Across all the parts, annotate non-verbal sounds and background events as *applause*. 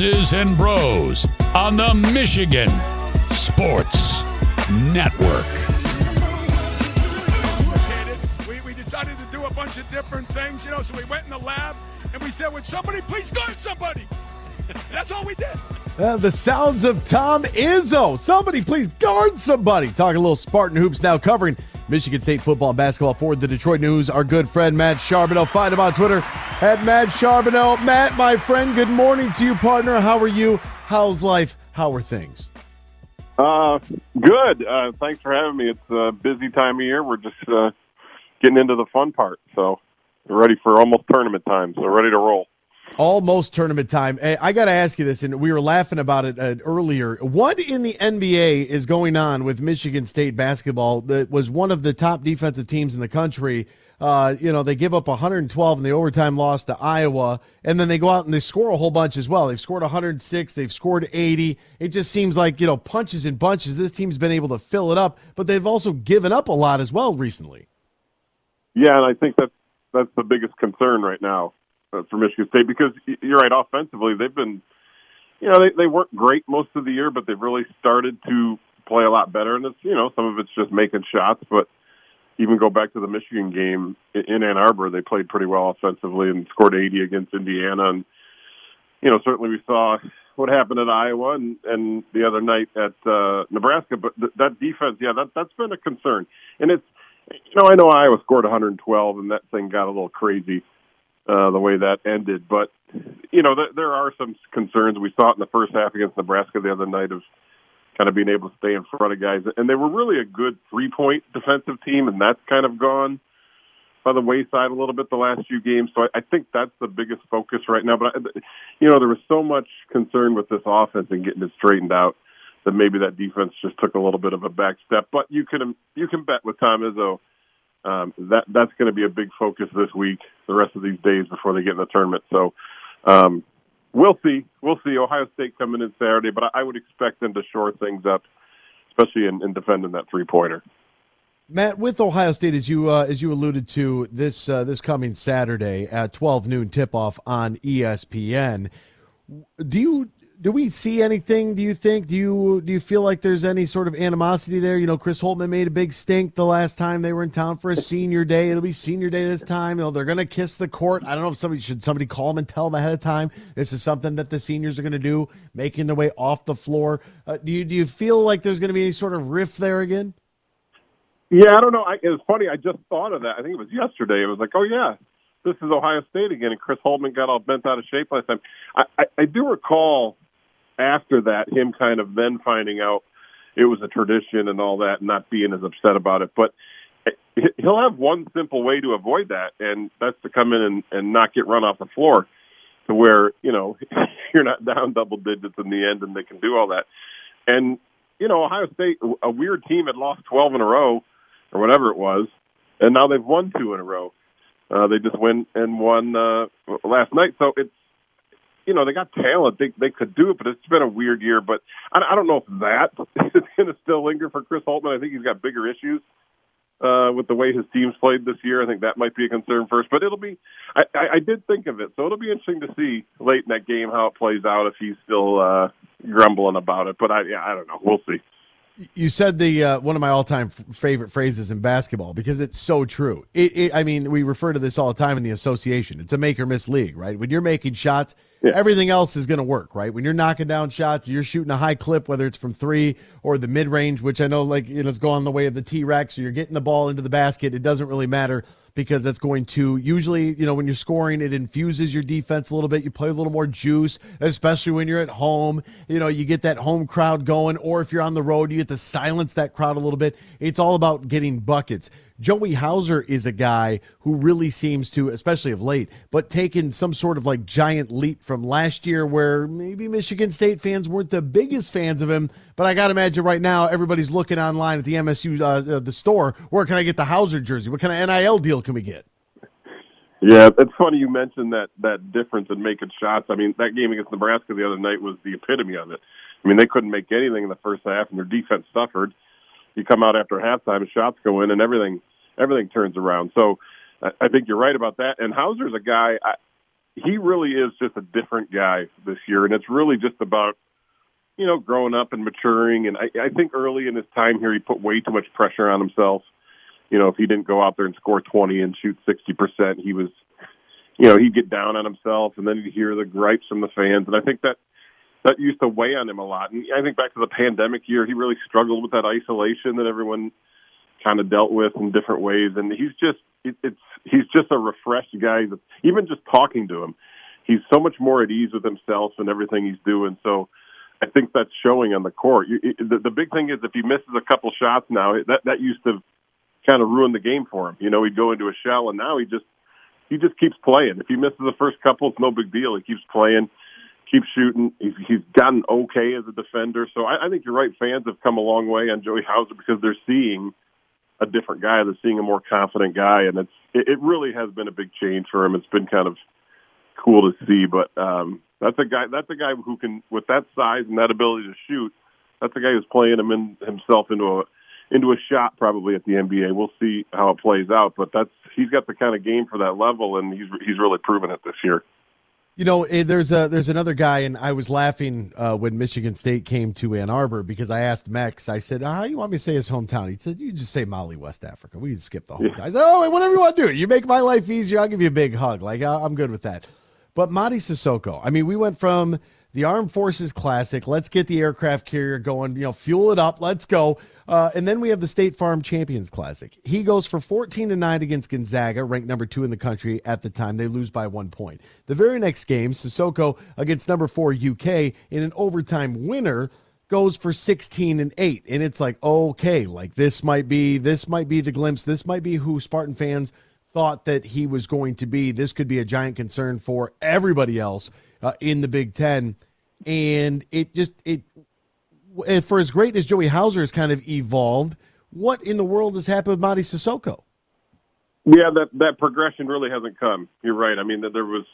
X's and Bros on the Michigan Sports Network. We, we decided to do a bunch of different things, you know, so we went in the lab and we said, Would somebody please guard somebody? *laughs* That's all we did. Uh, the sounds of Tom Izzo. Somebody please guard somebody. Talking a little Spartan hoops now covering Michigan State football and basketball for the Detroit News. Our good friend Matt Charbonneau. Find him on Twitter at Matt Charbonneau. Matt, my friend, good morning to you, partner. How are you? How's life? How are things? Uh, good. Uh, thanks for having me. It's a busy time of year. We're just uh, getting into the fun part. So we're ready for almost tournament time. So ready to roll. Almost tournament time. Hey, I got to ask you this, and we were laughing about it uh, earlier. What in the NBA is going on with Michigan State basketball that was one of the top defensive teams in the country? Uh, you know, they give up 112 in the overtime loss to Iowa, and then they go out and they score a whole bunch as well. They've scored 106, they've scored 80. It just seems like, you know, punches and bunches. This team's been able to fill it up, but they've also given up a lot as well recently. Yeah, and I think that's that's the biggest concern right now for Michigan State because you're right. Offensively, they've been, you know, they they weren't great most of the year, but they've really started to play a lot better. And it's you know some of it's just making shots, but even go back to the Michigan game in Ann Arbor, they played pretty well offensively and scored 80 against Indiana. And you know, certainly we saw what happened at Iowa and, and the other night at uh, Nebraska. But th- that defense, yeah, that that's been a concern. And it's you know, I know Iowa scored 112, and that thing got a little crazy uh, the way that ended. But you know, th- there are some concerns. We saw it in the first half against Nebraska the other night of kind of being able to stay in front of guys, and they were really a good three-point defensive team, and that's kind of gone by the wayside a little bit the last few games. So I, I think that's the biggest focus right now. But you know, there was so much concern with this offense and getting it straightened out that maybe that defense just took a little bit of a back step. But you can you can bet with Tom Izzo um, that that's going to be a big focus this week, the rest of these days before they get in the tournament. So um, we'll see. We'll see. Ohio State coming in Saturday, but I would expect them to shore things up, especially in, in defending that three pointer. Matt, with Ohio State, as you uh, as you alluded to this uh, this coming Saturday at twelve noon tip off on ESPN, do you do we see anything? Do you think? Do you do you feel like there's any sort of animosity there? You know, Chris Holtmann made a big stink the last time they were in town for a senior day. It'll be senior day this time. You know, they're to kiss the court. I don't know if somebody should somebody call them and tell them ahead of time. This is something that the seniors are to do, making their way off the floor. Uh, do you do you feel like there's to be any sort of riff there again? Yeah, I don't know. I, it was funny. I just thought of that. I think it was yesterday. It was like, oh yeah, this is Ohio State again, and Chris Holtmann got all bent out of shape last time. I, I, I do recall after that, him kind of then finding out it was a tradition and all that, and not being as upset about it. But he'll have one simple way to avoid that, and that's to come in and, and not get run off the floor to where, you know, *laughs* you're not down double digits in the end and they can do all that. And, you know, Ohio State, a weird team had lost 12 in a row or whatever it was, and now they've won two in a row. Uh, they just went and won uh, last night. So it's, you know, they got talent. They they could do it, but it's been a weird year. But I, I don't know if that *laughs* is going to still linger for Chris Holtmann. I think he's got bigger issues uh, with the way his team's played this year. I think that might be a concern first. But it'll be. I, I, I did think of it, so it'll be interesting to see late in that game how it plays out if he's still uh, grumbling about it. But I, yeah, I don't know. We'll see you said the uh, one of my all-time f- favorite phrases in basketball because it's so true. It, it, I mean, we refer to this all the time in the association. It's a make or miss league, right? When you're making shots, yeah. everything else is going to work, right? When you're knocking down shots, you're shooting a high clip, whether it's from three or the mid range, which I know like you know, it's going the way of the T Rex. So you're getting the ball into the basket. It doesn't really matter because that's going to usually, you know, when you're scoring, it infuses your defense a little bit. You play a little more juice, especially when you're at home. You know, you get that home crowd going, or if you're on the road, you get to silence that crowd a little bit. It's all about getting buckets. Joey Hauser is a guy who really seems to, especially of late, but taken some sort of like giant leap from last year where maybe Michigan State fans weren't the biggest fans of him. But I got to imagine right now everybody's looking online at the MSU, uh, uh, the store. Where can I get the Hauser jersey? What kind of NIL deal can we get? Yeah, it's funny you mentioned that that difference in making shots. I mean, that game against Nebraska the other night was the epitome of it. I mean, they couldn't make anything in the first half, and their defense suffered. You come out after halftime, shots go in, and everything everything turns around. So I, think you're right about that. And Hauser's a guy. I, he really is just a different guy this year, and it's really just about you know growing up and maturing. And I, I think early in his time here, he put way too much pressure on himself. You know, if he didn't go out there and score 20 and shoot 60 percent, he was, you know, he'd get down on himself, and then he'd hear the gripes from the fans. And I think that that used to weigh on him a lot. And I think back to the pandemic year, he really struggled with that isolation that everyone kind of dealt with in different ways. And he's just it, it's he's just a refreshed guy. Even just talking to him, he's so much more at ease with himself and everything he's doing. So I think that's showing on the court. You, the, the big thing is if he misses a couple shots now, that that used to kind of ruin the game for him. You know, he'd go into a shell, and now he just he just keeps playing. If he misses the first couple, it's no big deal. He keeps playing, keeps shooting. He's, he's gotten okay as a defender. So I, I think you're right. Fans have come a long way on Joey Hauser because they're seeing a different guy. They're seeing a more confident guy, and it's it, it really has been a big change for him. It's been kind of cool to see, but um, that's a guy. That's a guy who can, with that size and that ability to shoot. That's a guy who's playing him in, himself into a into a shot probably at the NBA. We'll see how it plays out, but that's he's got the kind of game for that level, and he's he's really proven it this year. You know, eh, there's a there's another guy, and I was laughing uh, when Michigan State came to Ann Arbor because I asked Max. I said, "How you want me to say his hometown?" He said, "You just say Mali, West Africa. We can skip the whole." Yeah. I said, "Oh, whatever you want to do. You make my life easier. I'll give you a big hug. Like I'm good with that." But Mady Sissoko, I mean, we went from the Armed Forces Classic. Let's get the aircraft carrier going. You know, fuel it up. Let's go. Uh, and then we have the State Farm Champions Classic. He goes for 14 to 9 against Gonzaga, ranked number two in the country at the time. They lose by one point. The very next game, Sissoko against number four UK in an overtime winner goes for 16 and 8 and it's like okay like this might be this might be the glimpse this might be who spartan fans thought that he was going to be this could be a giant concern for everybody else uh, in the Big Ten, and it just it for as great as Joey Hauser has kind of evolved. What in the world has happened with Mady Sissoko? Yeah, that that progression really hasn't come. You're right. I mean, that there was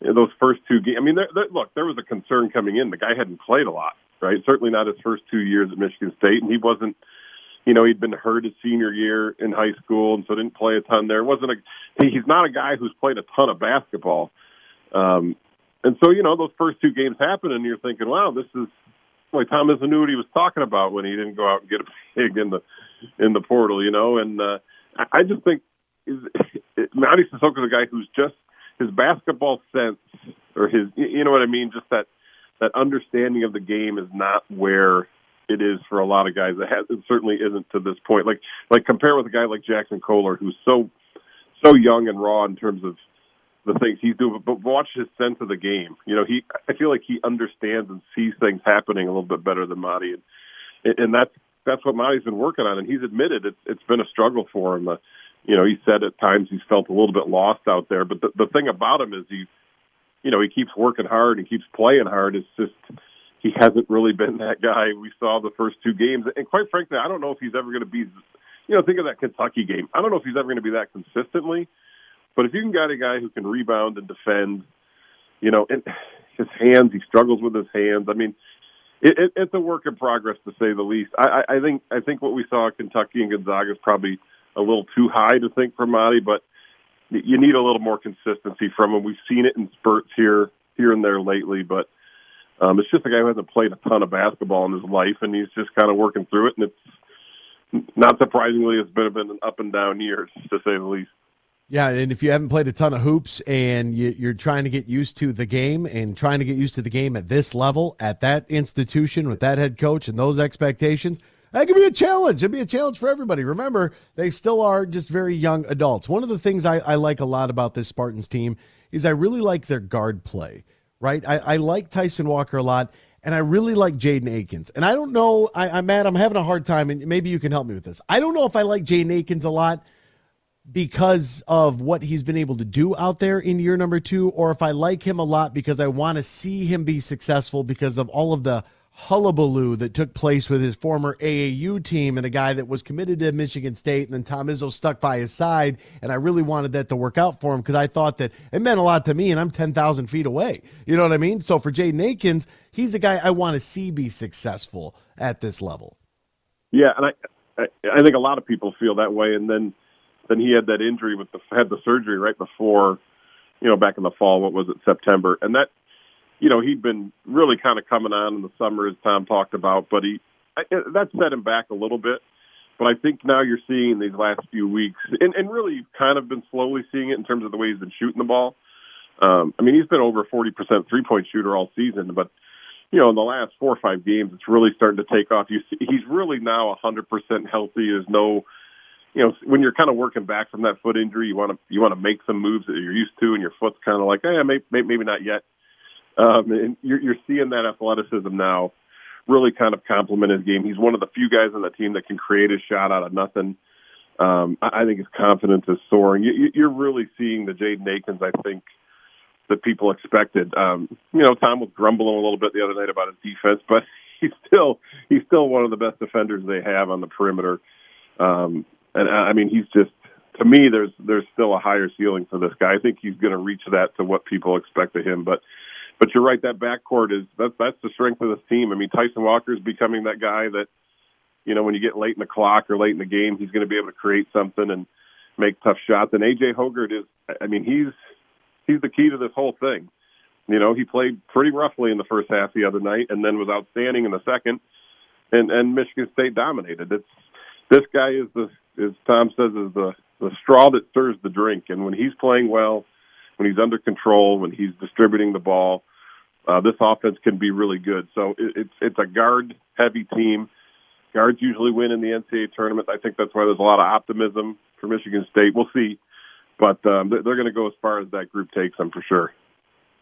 those first two games. I mean, there, there, look, there was a concern coming in. The guy hadn't played a lot, right? Certainly not his first two years at Michigan State, and he wasn't. You know, he'd been hurt his senior year in high school, and so didn't play a ton there. Wasn't a. He's not a guy who's played a ton of basketball. Um, and so, you know, those first two games happen, and you're thinking, wow, this is boy, Thomas knew what he was talking about when he didn't go out and get a *laughs* pig in the in the portal, you know. And uh, I just think *laughs* Mady Sissoko is a guy who's just his basketball sense or his, you know what I mean, just that that understanding of the game is not where it is for a lot of guys. It, has, it certainly isn't to this point. Like like compare with a guy like Jaxon Kohler, who's so so young and raw in terms of the things he's doing, but watch his sense of the game. You know, he I feel like he understands and sees things happening a little bit better than Mady, and and that's that's what Mady's been working on, and he's admitted it's it's been a struggle for him. Uh, you know, he said at times he's felt a little bit lost out there, but the, the thing about him is he, you know, he keeps working hard and keeps playing hard. It's just he hasn't really been that guy we saw the first two games, and quite frankly, I don't know if he's ever going to be. You know, think of that Kentucky game. I don't know if he's ever going to be that consistently. But if you can get a guy who can rebound and defend, you know, and his hands, he struggles with his hands. I mean, it, it, it's a work in progress to say the least. I, I, I think I think what we saw at Kentucky and Gonzaga is probably a little too high to think for Mady, but you need a little more consistency from him. We've seen it in spurts here here and there lately, but um, it's just a guy who hasn't played a ton of basketball in his life, and he's just kind of working through it. And it's not surprisingly, it's been bit an up and down years to say the least. Yeah, and if you haven't played a ton of hoops and you, are trying to get used to the game and trying to get used to the game at this level, at that institution with that head coach and those expectations, that could be a challenge. It'd be a challenge for everybody. Remember, they still are just very young adults. One of the things I, I like a lot about this Spartans team is I really like their guard play, right? I, I like Tyson Walker a lot, and I really like Jaden Akins. And I don't know, I, I'm mad, I'm having a hard time, and maybe you can help me with this. I don't know if I like Jaden Akins a lot – because of what he's been able to do out there in year number two, or if I like him a lot because I want to see him be successful because of all of the hullabaloo that took place with his former AAU team and a guy that was committed to Michigan State, and then Tom Izzo stuck by his side, and I really wanted that to work out for him because I thought that it meant a lot to me, and I'm ten thousand feet away. You know what I mean? So for Jaden Akins, he's a guy I want to see be successful at this level. Yeah, and I, I I think a lot of people feel that way, and then then he had that injury with the had the surgery right before you know, back in the fall. What was it, September? And that, you know, he'd been really kind of coming on in the summer, as Tom talked about, but he that set him back a little bit. But I think now you're seeing these last few weeks, and, and really kind of been slowly seeing it in terms of the way he's been shooting the ball. Um, I mean, he's been over 40% three point shooter all season, but you know, in the last four or five games, it's really starting to take off. You see, he's really now 100% healthy. There's no, you know, when you're kind of working back from that foot injury, you want to you want to make some moves that you're used to, and your foot's kind of like, eh, maybe, maybe not yet. Um, and you're, you're seeing that athleticism now really kind of complement his game. He's one of the few guys on the team that can create a shot out of nothing. Um, I, I think his confidence is soaring. You, you're really seeing the Jaden Akins, I think, that people expected. Um, you know, Tom was grumbling a little bit the other night about his defense, but *laughs* he's still he's still one of the best defenders they have on the perimeter. Um, and uh, I mean, he's just to me, there's there's still a higher ceiling for this guy. I think he's going to reach that to what people expect of him. But but you're right, that backcourt is that's that's the strength of this team. I mean, Tyson Walker is becoming that guy that you know when you get late in the clock or late in the game, he's going to be able to create something and make tough shots. And AJ Hoggard is, I mean, he's he's the key to this whole thing. You know, he played pretty roughly in the first half the other night, and then was outstanding in the second. And and Michigan State dominated. It's this guy is the as Tom says is the the straw that stirs the drink. And when he's playing well, when he's under control, when he's distributing the ball, uh, this offense can be really good. So it, it's it's a guard heavy team. Guards usually win in the NCAA tournament. I think that's why there's a lot of optimism for Michigan State. We'll see, but um, they're, they're going to go as far as that group takes them for sure.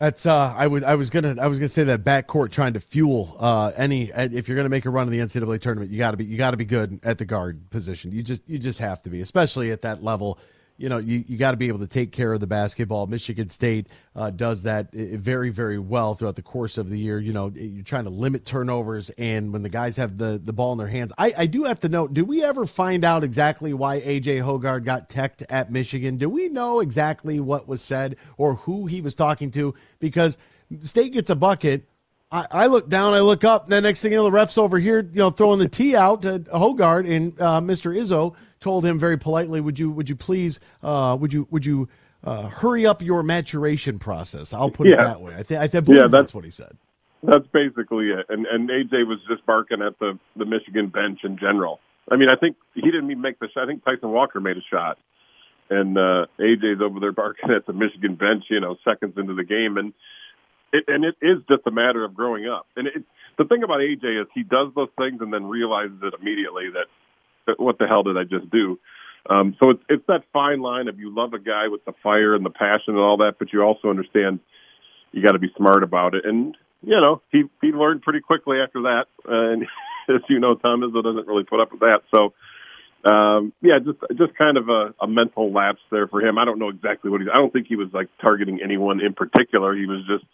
That's uh, I would I was gonna I was gonna say that backcourt trying to fuel uh, any if you're gonna make a run in the NCAA tournament you got to be you got to be good at the guard position. You just you just have to be especially at that level you know, you, you got to be able to take care of the basketball. Michigan State uh, does that uh, very, very well throughout the course of the year. You know, you're trying to limit turnovers, and when the guys have the, the ball in their hands, I, I do have to note: do we ever find out exactly why AJ Hoggard got teched at Michigan? Do we know exactly what was said or who he was talking to? Because State gets a bucket. I, I look down, I look up, and the next thing you know, the ref's over here, you know, throwing the tee out to Hoggard and uh, Mr. Izzo told him very politely, "Would you would you please uh, would you would you uh, hurry up your maturation process?" I'll put yeah. it that way. I think I believe yeah, that's, that's what he said. That's basically it. And and AJ was just barking at the the Michigan bench in general. I mean, I think he didn't even make the shot. I think Tyson Walker made a shot, and uh, AJ's over there barking at the Michigan bench. You know, seconds into the game, and it, and it is just a matter of growing up. And it, the thing about AJ is he does those things and then realizes it immediately that what the hell did I just do? Um, so it's it's that fine line of you love a guy with the fire and the passion and all that, but you also understand you got to be smart about it. And you know, he he learned pretty quickly after that. And *laughs* as you know, Tom Izzo doesn't really put up with that. So um, yeah, just just kind of a, a mental lapse there for him. I don't know exactly what he's. I don't think he was like targeting anyone in particular. He was just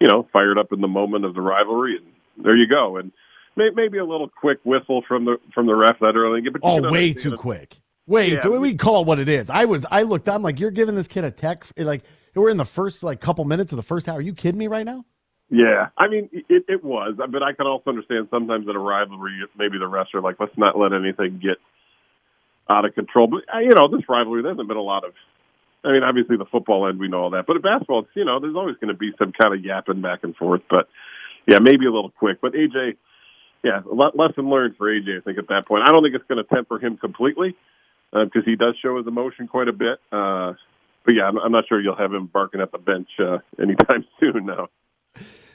you know fired up in the moment of the rivalry, and there you go. And maybe a little quick whistle from the from the ref that early. But oh, way too it. quick. Wait, yeah. we call it what it is. I was I looked. I'm like, you're giving this kid a tech. Like we're in the first like couple minutes of the first hour. Are you kidding me right now? Yeah, I mean it, it was, but I can also understand sometimes in a rivalry, maybe the refs are like, let's not let anything get out of control. But uh, you know, this rivalry, there hasn't been a lot of. I mean, obviously the football end, we know all that, but at basketball, it's, you know, there's always going to be some kind of yapping back and forth. But yeah, maybe a little quick. But AJ, yeah, a lot lesson learned for AJ. I think at that point, I don't think it's going to temper him completely because uh, he does show his emotion quite a bit. Uh, but yeah, I'm, I'm, not sure you'll have him barking at the bench uh, anytime *laughs* soon now.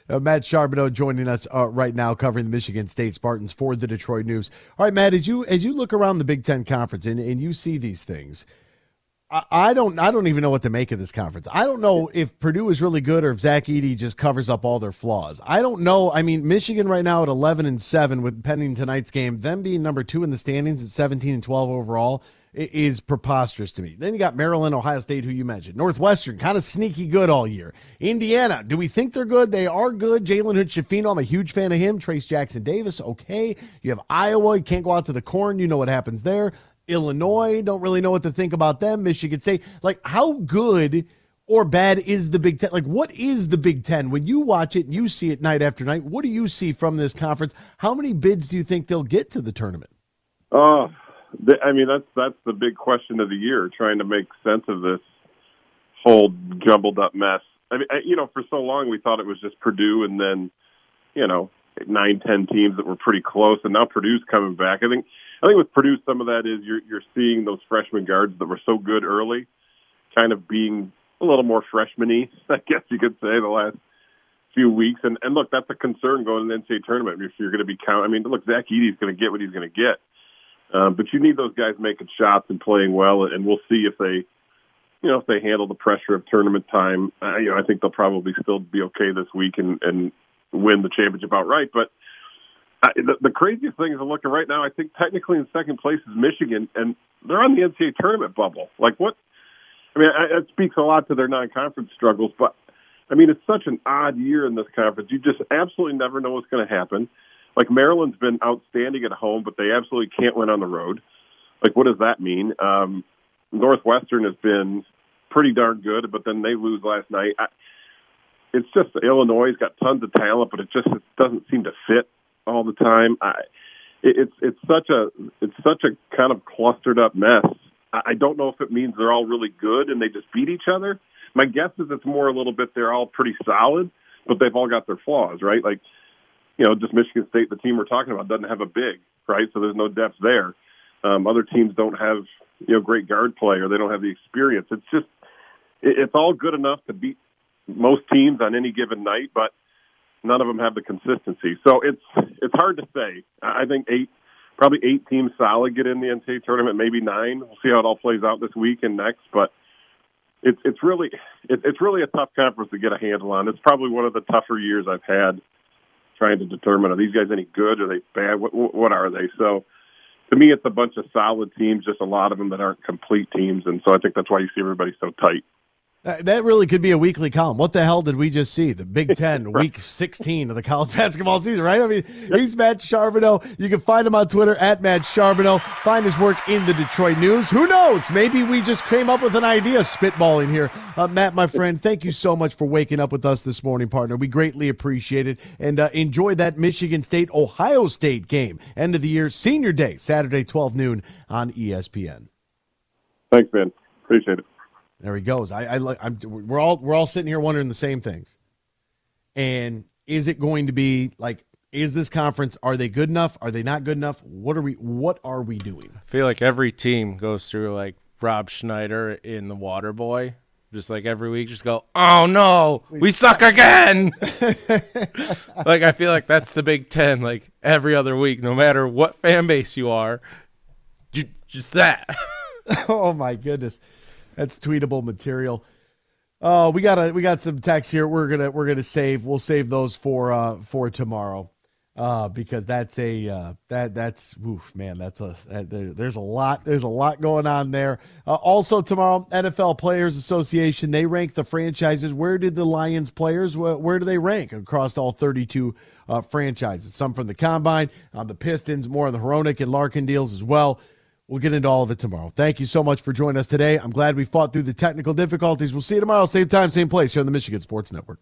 Uh, Matt Charbonneau joining us uh, right now, covering the Michigan State Spartans for the Detroit News. All right, Matt, as you as you look around the Big Ten conference and, and you see these things, I don't. I don't even know what to make of this conference. I don't know if Purdue is really good or if Zach Edey just covers up all their flaws. I don't know. I mean, Michigan right now at eleven and seven with pending tonight's game, them being number two in the standings at seventeen and twelve overall is preposterous to me. Then you got Maryland, Ohio State, who you mentioned, Northwestern, kind of sneaky good all year. Indiana, do we think they're good? They are good. Jalen Hood Schifino, I'm a huge fan of him. Trayce Jackson Davis, okay. You have Iowa, you can't go out to the corn. You know what happens there. Illinois, don't really know what to think about them. Michigan State, like how good or bad is the Big Ten? Like, what is the Big Ten? When you watch it and you see it night after night, what do you see from this conference? How many bids do you think they'll get to the tournament? Uh, I mean, that's that's the big question of the year, trying to make sense of this whole jumbled up mess. I mean, I, you know, for so long we thought it was just Purdue, and then you know nine, ten teams that were pretty close, and now Purdue's coming back. I think I think with Purdue, some of that is you're you're seeing those freshman guards that were so good early, kind of being a little more freshmany, *laughs* I guess you could say, the last few weeks. And and look, that's a concern going to the NCAA tournament. If you're going to be count, I mean, look, Zach Edey's going to get what he's going to get, um, but you need those guys making shots and playing well, and we'll see if they. You know, if they handle the pressure of tournament time, uh, you know, I think they'll probably still be okay this week and, and win the championship outright. But uh, the, the craziest thing is looking right now. I think technically in second place is Michigan, and they're on the NCAA tournament bubble. Like what? I mean, I, it speaks a lot to their non-conference struggles, but I mean, it's such an odd year in this conference. You just absolutely never know what's going to happen. Like Maryland's been outstanding at home, but they absolutely can't win on the road. Like, what does that mean? Um, Northwestern has been pretty darn good, but then they lose last night. I, it's just Illinois has got tons of talent, but it just it doesn't seem to fit all the time. I, it's it's such a it's such a kind of clustered up mess. I don't know if it means they're all really good and they just beat each other. My guess is it's more a little bit they're all pretty solid, but they've all got their flaws, right? Like, you know, just Michigan State, the team we're talking about, doesn't have a big, right? So there's no depth there. Um, other teams don't have, you know, great guard play or they don't have the experience. It's just, it's all good enough to beat most teams on any given night, but none of them have the consistency. So it's it's hard to say. I think eight, probably eight teams solid get in the NCAA tournament, maybe nine. We'll see how it all plays out this week and next, but it's it's really it, it's really a tough conference to get a handle on. It's probably one of the tougher years I've had trying to determine are these guys any good? Are they bad? What, what are they? So to me, it's a bunch of solid teams, just a lot of them that aren't complete teams, and so I think that's why you see everybody so tight. Uh, that really could be a weekly column. What the hell did we just see? The Big *laughs* Ten, right. week 16 of the college *laughs* basketball season, right? I mean, he's Matt Charbonneau. You can find him on Twitter at Matt Charbonneau. Find his work in the Detroit News. Who knows? Maybe we just came up with an idea spitballing here. Uh, Matt, my friend, thank you so much for waking up with us this morning, partner. We greatly appreciate it. And uh, enjoy that Michigan State Ohio State game. End of the year, senior day, Saturday, 12 noon on ESPN. Thanks, Ben. Appreciate it. There he goes. I, I like. I'm. We're all we're all sitting here wondering the same things. And is it going to be like? Is this conference? Are they good enough? Are they not good enough? What are we? What are we doing? I feel like every team goes through like Rob Schneider in the Water Boy. Just like every week, just go, oh no, we suck again. *laughs* like I feel like that's the Big Ten. Like every other week, no matter what fan base you are, you, just that. *laughs* oh my goodness. That's tweetable material. Oh, we got a we got some text here. We're gonna we're gonna save. We'll save those for uh for tomorrow, uh because that's a uh that that's oof man that's a that, there, there's a lot there's a lot going on there. Uh, also tomorrow, NFL Players Association they rank the franchises. Where did the Lions players where, where do they rank across all 32 uh, franchises? Some from the combine on the Pistons, more of the Hronek and Larkin deals as well. We'll get into all of it tomorrow. Thank you so much for joining us today. I'm glad we fought through the technical difficulties. We'll see you tomorrow, same time, same place here on the Michigan Sports Network.